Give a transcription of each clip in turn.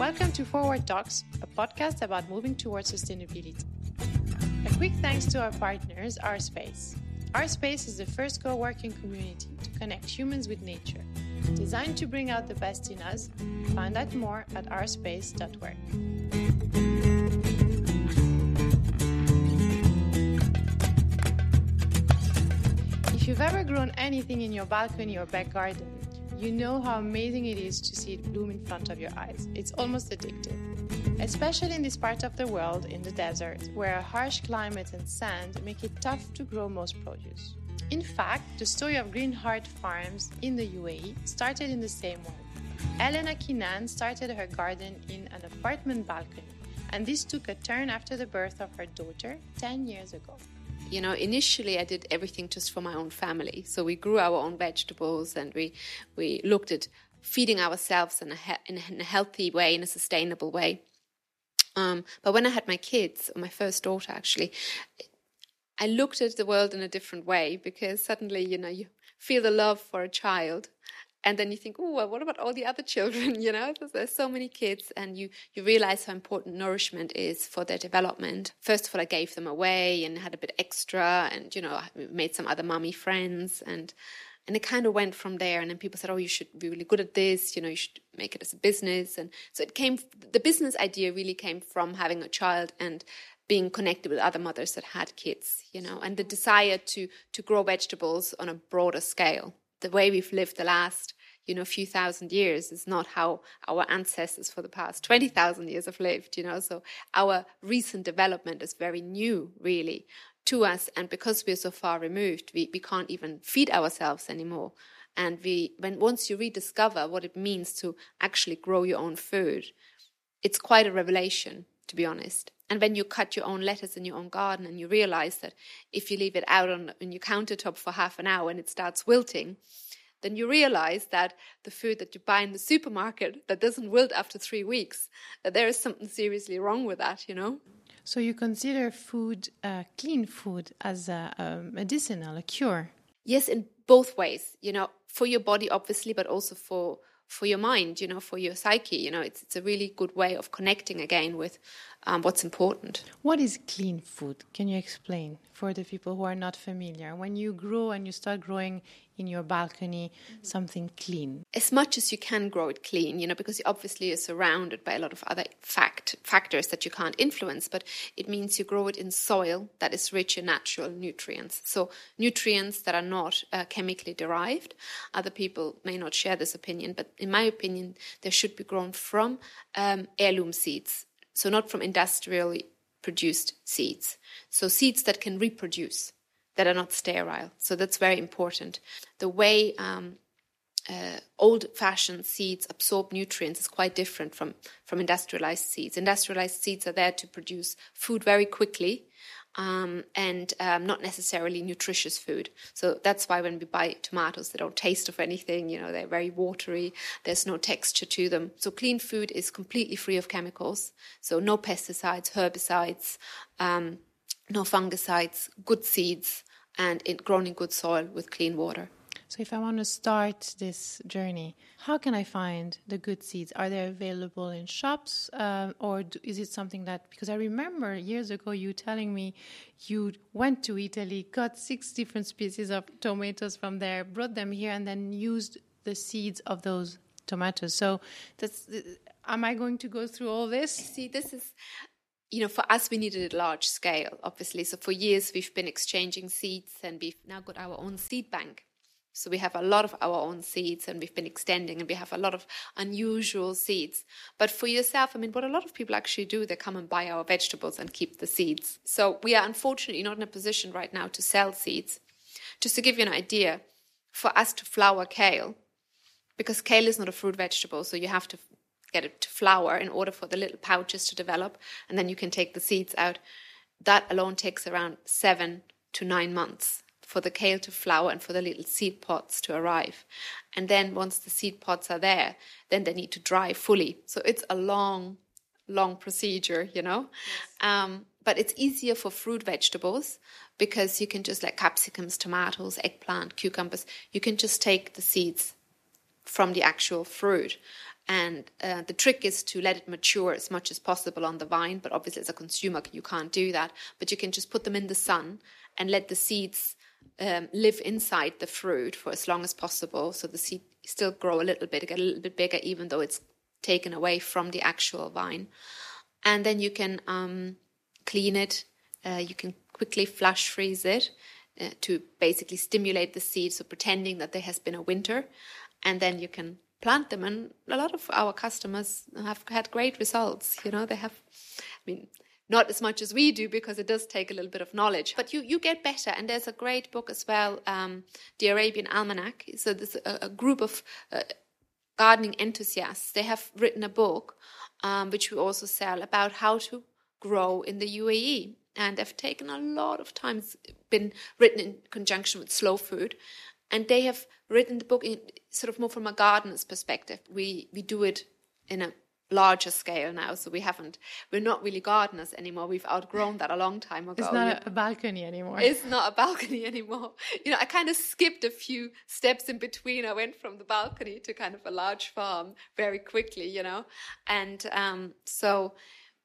Welcome to Forward Talks, a podcast about moving towards sustainability. A quick thanks to our partners, Our Space. Our Space is the first co working community to connect humans with nature. Designed to bring out the best in us, find out more at ourspace.work. If you've ever grown anything in your balcony or back garden, you know how amazing it is to see it bloom in front of your eyes. It's almost addictive. Especially in this part of the world, in the desert, where a harsh climate and sand make it tough to grow most produce. In fact, the story of Green Heart Farms in the UAE started in the same way. Elena Kinan started her garden in an apartment balcony, and this took a turn after the birth of her daughter 10 years ago you know initially i did everything just for my own family. So we grew our own vegetables and we we looked at feeding ourselves in a, he- in a healthy way in a sustainable way. Um, but when i had my kids my first daughter actually i looked at the world in a different way because suddenly you know you feel the love for a child and then you think oh well, what about all the other children? You know there's so many kids and you you realize how important nourishment is for their development. First of all i gave them away and had a bit extra and you know made some other mummy friends and and it kind of went from there. And then people said oh you should be really good at this. You know you should make it as a business. And so it came the business idea really came from having a child and being connected with other mothers that had kids you know and the desire to to grow vegetables on a broader scale the way we've lived the last you know few thousand years is not how our ancestors for the past 20,000 years have lived you know? So our recent development is very new really to us. And because we're so far removed we, we can't even feed ourselves anymore. And we when once you rediscover what it means to actually grow your own food it's quite a revelation to be honest and when you cut your own lettuce in your own garden and you realize that if you leave it out on, on your countertop for half an hour and it starts wilting, then you realize that the food that you buy in the supermarket that doesn't wilt after three weeks, that there is something seriously wrong with that, you know? So you consider food, uh, clean food, as a, a medicinal, a cure? Yes, in both ways, you know, for your body, obviously, but also for for your mind, you know, for your psyche. You know, it's, it's a really good way of connecting again with um, what's important. What is clean food? Can you explain for the people who are not familiar? When you grow and you start growing in your balcony mm-hmm. something clean? As much as you can grow it clean, you know, because obviously you're surrounded by a lot of other fact factors that you can't influence, but it means you grow it in soil that is rich in natural nutrients. So nutrients that are not uh, chemically derived. Other people may not share this opinion, but in my opinion, they should be grown from um, heirloom seeds. So not from industrially produced seeds. So seeds that can reproduce that are not sterile. So that's very important. The way um, uh, old-fashioned seeds absorb nutrients is quite different from from industrialized seeds. Industrialized seeds are there to produce food very quickly. Um, and um, not necessarily nutritious food. So that's why when we buy tomatoes, they don't taste of anything. You know, they're very watery. There's no texture to them. So clean food is completely free of chemicals. So no pesticides, herbicides, um, no fungicides, good seeds, and it grown in good soil with clean water. So, if I want to start this journey, how can I find the good seeds? Are they available in shops, uh, or do, is it something that? Because I remember years ago you telling me you went to Italy, got six different species of tomatoes from there, brought them here, and then used the seeds of those tomatoes. So, that's. Am I going to go through all this? See, this is you know, for us, we needed a large scale, obviously. So for years, we've been exchanging seeds and we've now got our own seed bank. So we have a lot of our own seeds and we've been extending and we have a lot of unusual seeds. But for yourself, I mean, what a lot of people actually do, they come and buy our vegetables and keep the seeds. So we are unfortunately not in a position right now to sell seeds. Just to give you an idea, for us to flower kale, because kale is not a fruit vegetable, so you have to get it to flower in order for the little pouches to develop, and then you can take the seeds out. That alone takes around seven to nine months for the kale to flower and for the little seed pods to arrive. And then once the seed pods are there, then they need to dry fully. So it's a long, long procedure, you know. Yes. Um, but it's easier for fruit vegetables because you can just like capsicums, tomatoes, eggplant, cucumbers, you can just take the seeds from the actual fruit. And uh, the trick is to let it mature as much as possible on the vine. But obviously, as a consumer, you can't do that. But you can just put them in the sun and let the seeds um, live inside the fruit for as long as possible. So the seed still grow a little bit, get a little bit bigger, even though it's taken away from the actual vine. And then you can um, clean it. Uh, you can quickly flash freeze it uh, to basically stimulate the seed, so pretending that there has been a winter, and then you can plant them. And a lot of our customers have had great results. You know, they have, I mean, not as much as we do because it does take a little bit of knowledge, but you, you get better. And there's a great book as well, um, The Arabian Almanac. So there's a, a group of uh, gardening enthusiasts. They have written a book, um, which we also sell, about how to grow in the UAE and they've taken a lot of time. It's been written in conjunction with slow food, and they have written the book in sort of more from a gardener's perspective. We we do it in a larger scale now, so we haven't. We're not really gardeners anymore. We've outgrown that a long time ago. It's not a balcony anymore. It's not a balcony anymore. You know, I kind of skipped a few steps in between. I went from the balcony to kind of a large farm very quickly. You know, and um, so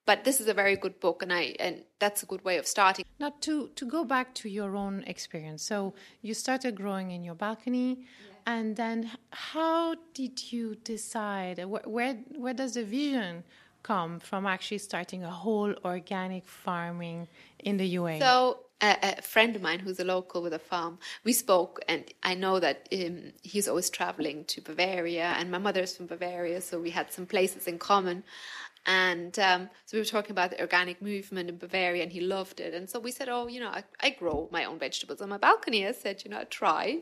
but this is a very good book and i and that's a good way of starting. Now to to go back to your own experience. So you started growing in your balcony and then how did you decide where, where where does the vision come from actually starting a whole organic farming in the UAE so a, a, friend of mine who's a local with a farm, we spoke, and I know that um, he's always traveling to Bavaria, and my mother is from Bavaria, so we had some places in common. And um, so we were talking about the organic movement in Bavaria, and he loved it. And so we said, "Oh, you know, I, I grow my own vegetables on my balcony." I said, "You know, I try."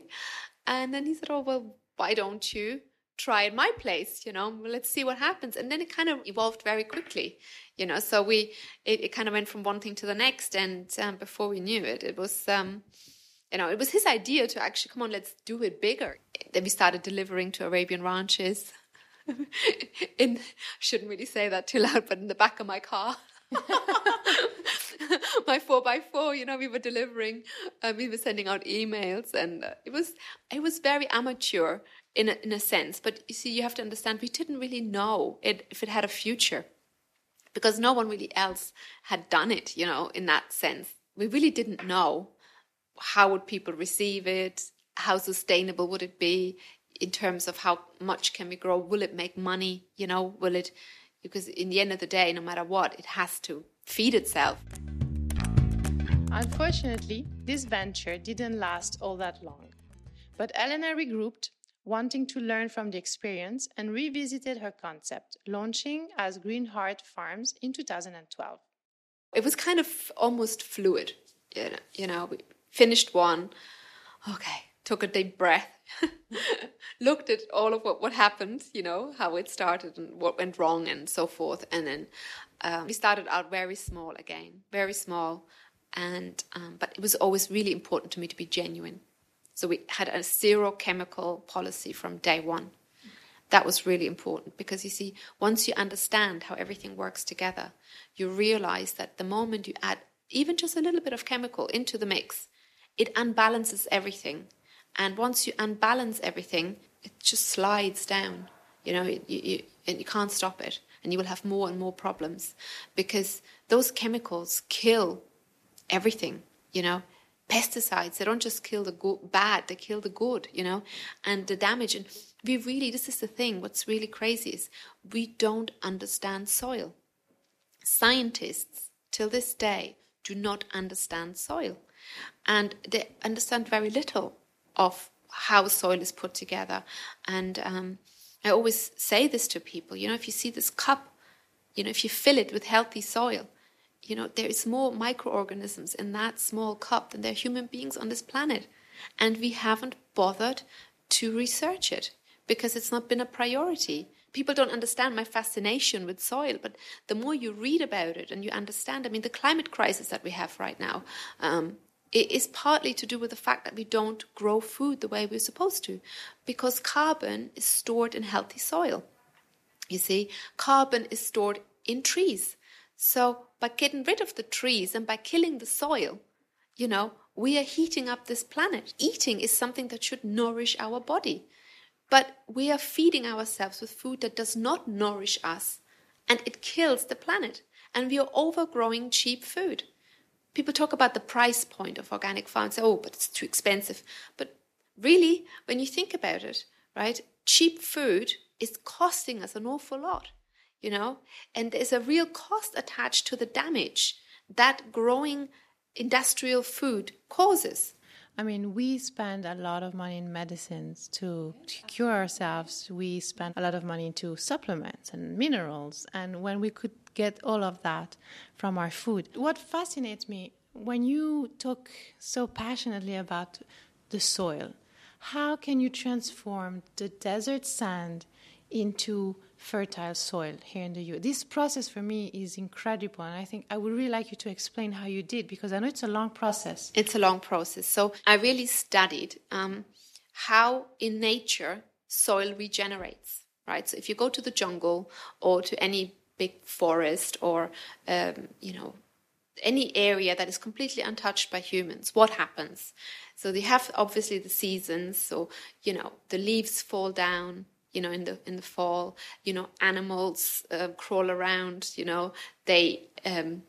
And then he said, "Oh, well, why don't you try at my place? You know, let's see what happens." And then it kind of evolved very quickly, you know. So we it, it kind of went from one thing to the next, and um, before we knew it, it was. Um, you know, it was his idea to actually come on, let's do it bigger. Then we started delivering to Arabian ranches in shouldn't really say that too loud, but in the back of my car. my four by four, you know, we were delivering, uh, we were sending out emails, and uh, it was it was very amateur in a, in a sense. But you see, you have to understand, we didn't really know it if it had a future, because no one really else had done it, you know, in that sense. We really didn't know how would people receive it, how sustainable would it be in terms of how much can we grow? Will it make money? You know will it because in the end of the day no matter what it has to feed itself. Unfortunately this venture didn't last all that long. But elena regrouped wanting to learn from the experience and revisited her concept launching as green heart farms in 2012 it was kind of almost fluid you know we finished one. Okay took a deep breath, looked at all of what, what happened, you know, how it started and what went wrong and so forth. And then um, we started out very small again, very small. And, um, but it was always really important to me to be genuine. So we had a zero chemical policy from day one. That was really important because you see, once you understand how everything works together, you realize that the moment you add even just a little bit of chemical into the mix, it unbalances everything and once you unbalance everything, it just slides down. You know, you, you, and you can't stop it. And you will have more and more problems because those chemicals kill everything, you know. Pesticides, they don't just kill the good, bad, they kill the good, you know, and the damage. And we really, this is the thing, what's really crazy is we don't understand soil. Scientists, till this day, do not understand soil. And they understand very little of how soil is put together. And um, I always say this to people you know, if you see this cup, you know, if you fill it with healthy soil, you know, there is more microorganisms in that small cup than there are human beings on this planet. And we haven't bothered to research it because it's not been a priority. People don't understand my fascination with soil, but the more you read about it and you understand, I mean, the climate crisis that we have right now, um, it is partly to do with the fact that we don't grow food the way we're supposed to, because carbon is stored in healthy soil. You see, carbon is stored in trees. So by getting rid of the trees and by killing the soil, you know, we are heating up this planet. Eating is something that should nourish our body. But we are feeding ourselves with food that does not nourish us and it kills the planet. And we are overgrowing cheap food. People talk about the price point of organic farms. Oh, but it's too expensive. But really, when you think about it, right, cheap food is costing us an awful lot, you know, and there's a real cost attached to the damage that growing industrial food causes. I mean, we spend a lot of money in medicines to, to, cure ourselves. We spend a lot of money into supplements and minerals. And when we could get all of that from our food, what fascinates me when you talk so passionately about the soil, how can you transform the desert sand into fertile soil here in the U. This process for me is incredible, and I think I would really like you to explain how you did because I know it's a long process. It's a long process. So I really studied um, how in nature soil regenerates. Right. So if you go to the jungle or to any big forest or um, you know any area that is completely untouched by humans, what happens? So they have obviously the seasons. So you know the leaves fall down you know in the in the fall you know animals uh, crawl around you know they um,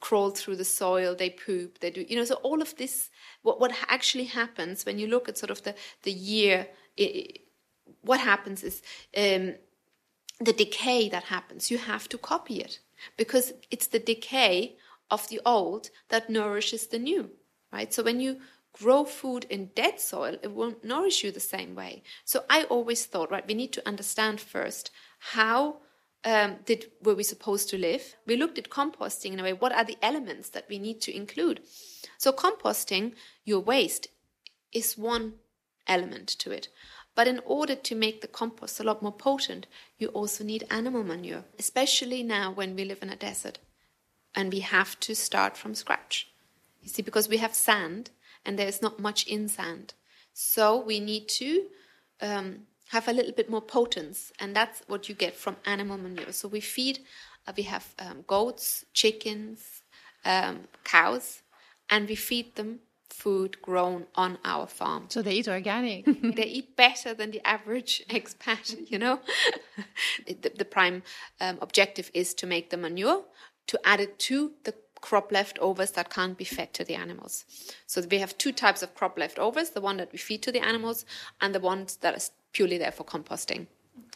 crawl through the soil they poop they do you know so all of this what what actually happens when you look at sort of the the year it, what happens is um, the decay that happens you have to copy it because it's the decay of the old that nourishes the new right? So when you grow food in dead soil, it won't nourish you the same way. So I always thought, right, we need to understand first how um, did were we supposed to live. We looked at composting in a way. What are the elements that we need to include? So composting your waste is one element to it. But in order to make the compost a lot more potent, you also need animal manure, especially now when we live in a desert and we have to start from scratch. You see, because we have sand and there's not much in sand. So we need to um, have a little bit more potence, and that's what you get from animal manure. So we feed, uh, we have um, goats, chickens, um, cows, and we feed them food grown on our farm. So they eat organic. they eat better than the average expat, you know. the, the, prime um, objective is to make the manure, to add it to the crop leftovers that can't be fed to the animals. So we have two types of crop leftovers the one that we feed to the animals, and the ones that is purely there for composting.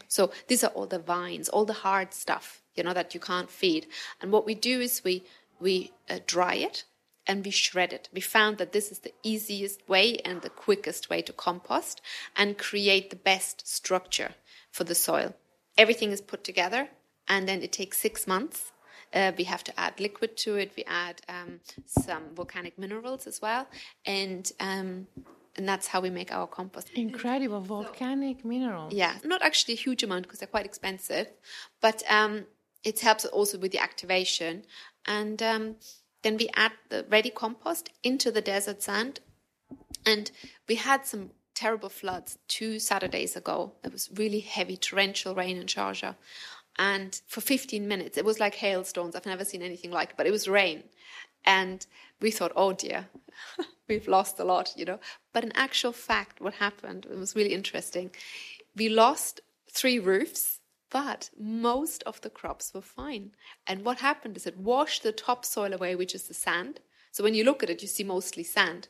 So these are all the vines, all the hard stuff, you know, that you can't feed. And what we do is we we uh, dry it and we shred it. We found that this is the easiest way and the quickest way to compost and create the best structure for the soil. Everything is put together and then it takes six months uh, we have to add liquid to it. We add um, some volcanic minerals as well, and um, and that's how we make our compost. Incredible volcanic so, minerals. Yeah, not actually a huge amount because they're quite expensive, but um, it helps also with the activation. And um, then we add the ready compost into the desert sand, and we had some terrible floods two Saturdays ago. It was really heavy torrential rain in Sharjah. And for 15 minutes, it was like hailstones. I've never seen anything like it, but it was rain. And we thought, oh dear, we've lost a lot, you know. But in actual fact, what happened, it was really interesting. We lost three roofs, but most of the crops were fine. And what happened is it washed the topsoil away, which is the sand. So when you look at it, you see mostly sand.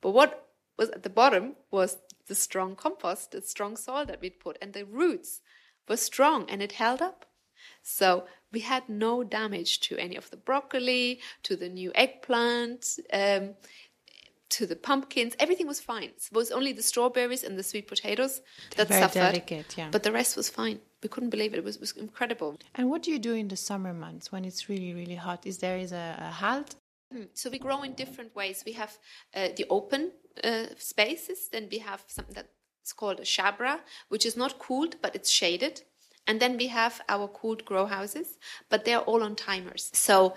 But what was at the bottom was the strong compost, the strong soil that we'd put, and the roots were strong and it held up. So we had no damage to any of the broccoli, to the new eggplant, um, to the pumpkins. Everything was fine. It was only the strawberries and the sweet potatoes that Very suffered. Delicate, yeah. But the rest was fine. We couldn't believe it. It was, it was incredible. And what do you do in the summer months when it's really, really hot? Is there is a, a halt? Hmm. So we grow in different ways. We have uh, the open uh, spaces, then we have something that's called a shabra, which is not cooled, but it's shaded. And then we have our cooled grow houses, but they're all on timers. So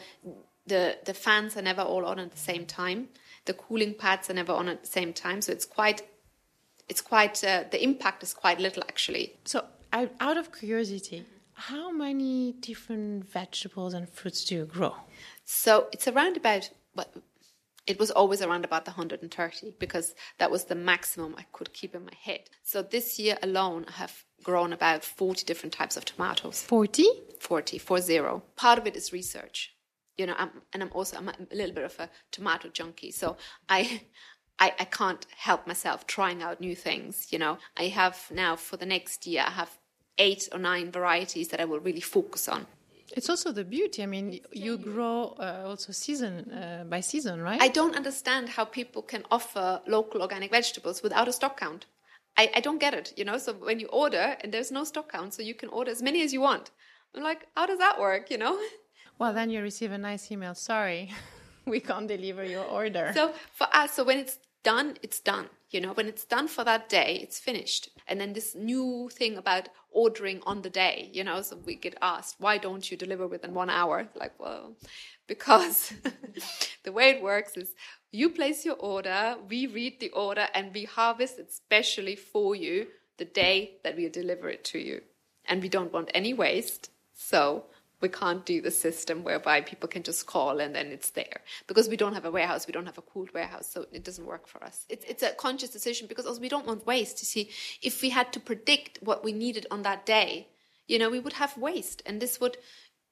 the, the fans are never all on at the same time. The cooling pads are never on at the same time. So it's quite, it's quite, uh, the impact is quite little actually. So out of curiosity, how many different vegetables and fruits do you grow? So it's around about what, it was always around about the 130 because that was the maximum I could keep in my head. So this year alone, I have grown about 40 different types of tomatoes. 40? 40, four zero. Part of it is research. You know, I'm, and I'm also I'm a little bit of a tomato junkie. So I, I, I can't help myself trying out new things. You know, I have now for the next year, I have eight or nine varieties that I will really focus on. It's also the beauty. I mean, you grow uh, also season uh, by season, right? I don't understand how people can offer local organic vegetables without a stock count. I, I don't get it, you know. So when you order and there's no stock count, so you can order as many as you want. I'm like, how does that work, you know? Well, then you receive a nice email. Sorry, we can't deliver your order. So for us, so when it's done, it's done. You know, when it's done for that day, it's finished. And then this new thing about ordering on the day, you know, so we get asked, why don't you deliver within one hour? Like, well, because the way it works is you place your order, we read the order, and we harvest it specially for you the day that we deliver it to you. And we don't want any waste. So we can't do the system whereby people can just call and then it's there. Because we don't have a warehouse we don't have a cooled warehouse so it doesn't work for us. It's, it's a conscious decision because also we don't want waste. You see if we had to predict what we needed on that day you know we would have waste and this would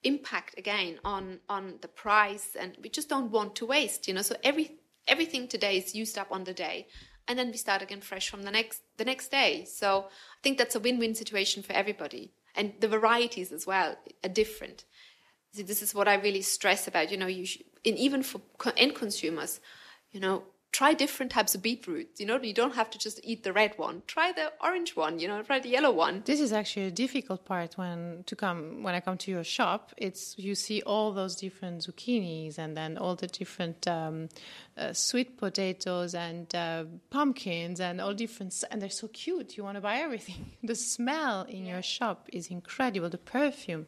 impact again on on the price and we just don't want to waste you know. So every everything today is used up on the day and then we start again fresh from the next the next day. So i think that's a win-win situation for everybody and the varieties as well are different. See, this is what I really stress about. You know, you should, and even for end consumers, you know, try different types of beetroot. You know, you don't have to just eat the red one. Try the orange one. You know, try the yellow one. This is actually a difficult part when to come when I come to your shop. It's you see all those different zucchinis and then all the different um, uh, sweet potatoes and uh, pumpkins and all different, and they're so cute. You want to buy everything. The smell in your shop is incredible. The perfume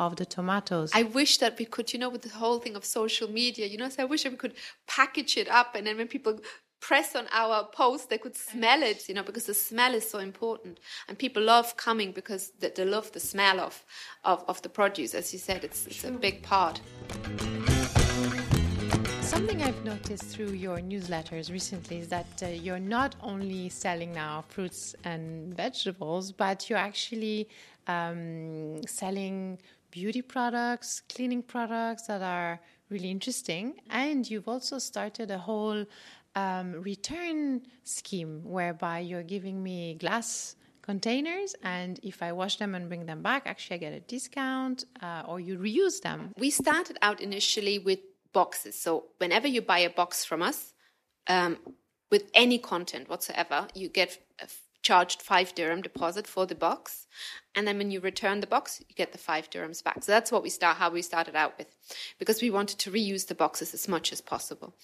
of the tomatoes. I wish that we could, you know, with the whole thing of social media, you know, so I wish that we could package it up and then when people press on our post, they could smell it, you know, because the smell is so important. And people love coming because they, they love the smell of, of, of the produce. As you said, it's, it's a big part. Something I've noticed through your newsletters recently is that uh, you're not only selling now fruits and vegetables, but you're actually um, selling beauty products, cleaning products that are really interesting. And you've also started a whole um, return scheme whereby you're giving me glass containers. And if i wash them and bring them back actually i get a discount uh, or you reuse them. We started out initially with boxes. So whenever you buy a box from us um, with any content whatsoever you get charged five dirham deposit for the box. And then when you return the box you get the five dirhams back. So that's what we start how we started out with because we wanted to reuse the boxes as much as possible.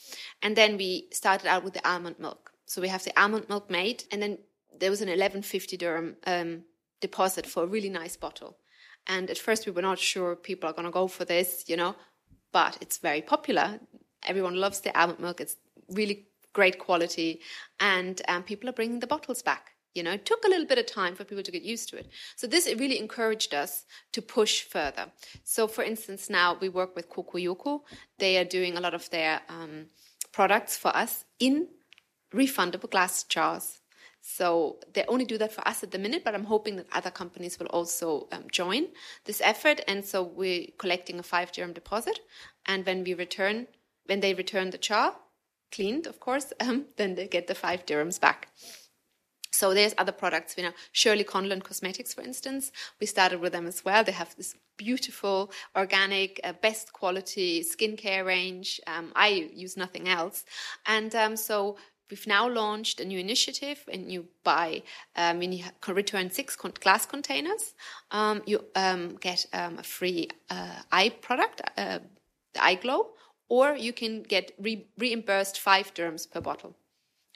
And then we started out with the almond milk. So we have the almond milk made and then there was an 1150 dirham um, deposit for a really nice bottle. And at first we were not sure people are going to go for this you know but it's very popular. Everyone loves the almond milk. It's really great quality. And um, people are bringing the bottles back you know, it took a little bit of time for people to get used to it. So this really encouraged us to push further. So for instance, now we work with Coco Yoko. They are doing a lot of their um, products for us in refundable glass jars. So they only do that for us at the minute, but I'm hoping that other companies will also um, join this effort. And so we're collecting a five dirham deposit, and when we return, when they return the jar, cleaned, of course, um, then they get the five dirhams back. So there's other products, you know, Shirley Conlon Cosmetics, for instance. We started with them as well. They have this beautiful, organic, uh, best quality skincare range. Um, I use nothing else. And um, so we've now launched a new initiative and you buy um, you return six con- glass containers um, you um, get um, a free uh, eye product uh, the eye glow or you can get re- reimbursed five dirhams per bottle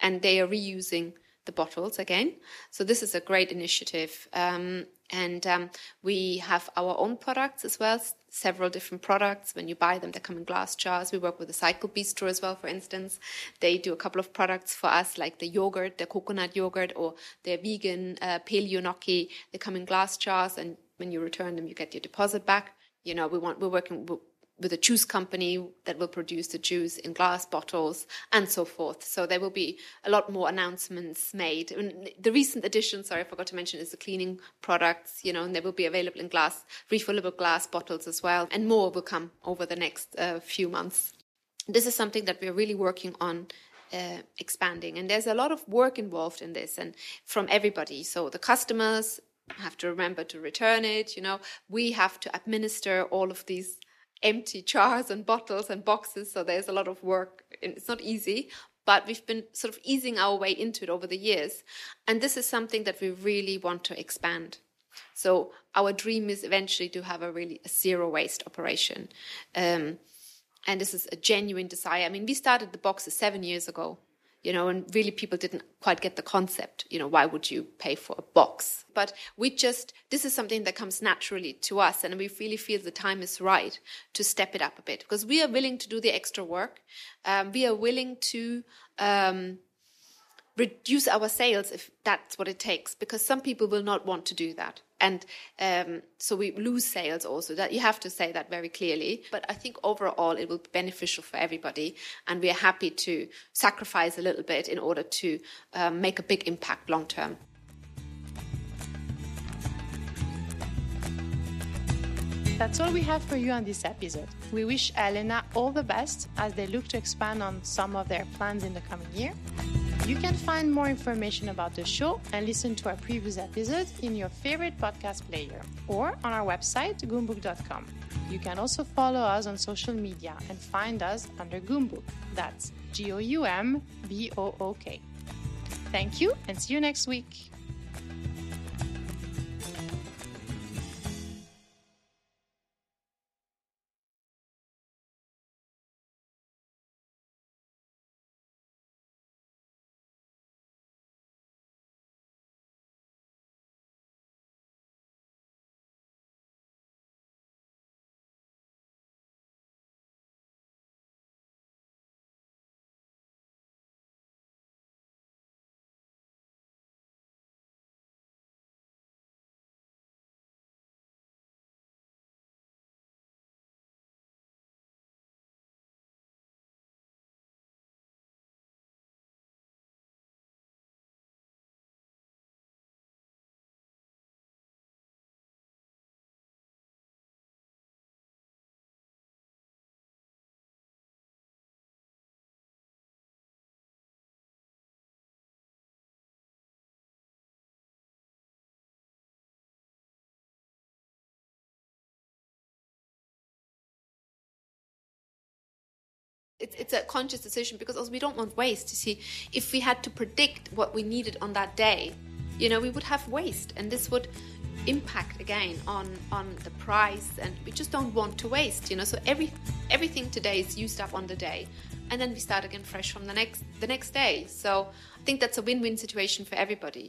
and they are reusing the bottles again. So this is a great initiative. Um, and um, we have our own products as well, several different products. When you buy them, they come in glass jars. We work with the Cycle Bistro as well, for instance. They do a couple of products for us, like the yogurt, the coconut yogurt, or their vegan uh, paleo gnocchi. They come in glass jars, and when you return them, you get your deposit back. You know, we want we're working with a juice company that will produce the juice in glass bottles and so forth. So there will be a lot more announcements made. And the recent addition, sorry, I forgot to mention, is the cleaning products, you know, and they will be available in glass, refillable glass bottles as well. And more will come over the next uh, few months. This is something that we're really working on uh, expanding. And there's a lot of work involved in this and from everybody. So the customers have to remember to return it, you know, we have to administer all of these empty jars and bottles and boxes. So there's a lot of work. It's not easy, but we've been sort of easing our way into it over the years. And this is something that we really want to expand. So our dream is eventually to have a really a zero waste operation. Um, and this is a genuine desire. I mean, we started the boxes seven years ago you know, and really people didn't quite get the concept, you know, why would you pay for a box? But we just, this is something that comes naturally to us, and we really feel the time is right to step it up a bit because we are willing to do the extra work. Um, we are willing to um, reduce our sales if that's what it takes because some people will not want to do that and um, so we lose sales also that you have to say that very clearly but i think overall it will be beneficial for everybody and we are happy to sacrifice a little bit in order to um, make a big impact long term That's all we have for you on this episode. We wish Elena all the best as they look to expand on some of their plans in the coming year. You can find more information about the show and listen to our previous episodes in your favorite podcast player or on our website, goumbook.com. You can also follow us on social media and find us under Goumbook. That's G O U M B O O K. Thank you and see you next week. It's, it's a conscious decision because also we don't want waste. You see, if we had to predict what we needed on that day, you know, we would have waste, and this would impact again on on the price, and we just don't want to waste. You know, so every everything today is used up on the day, and then we start again fresh from the next the next day. So I think that's a win-win situation for everybody.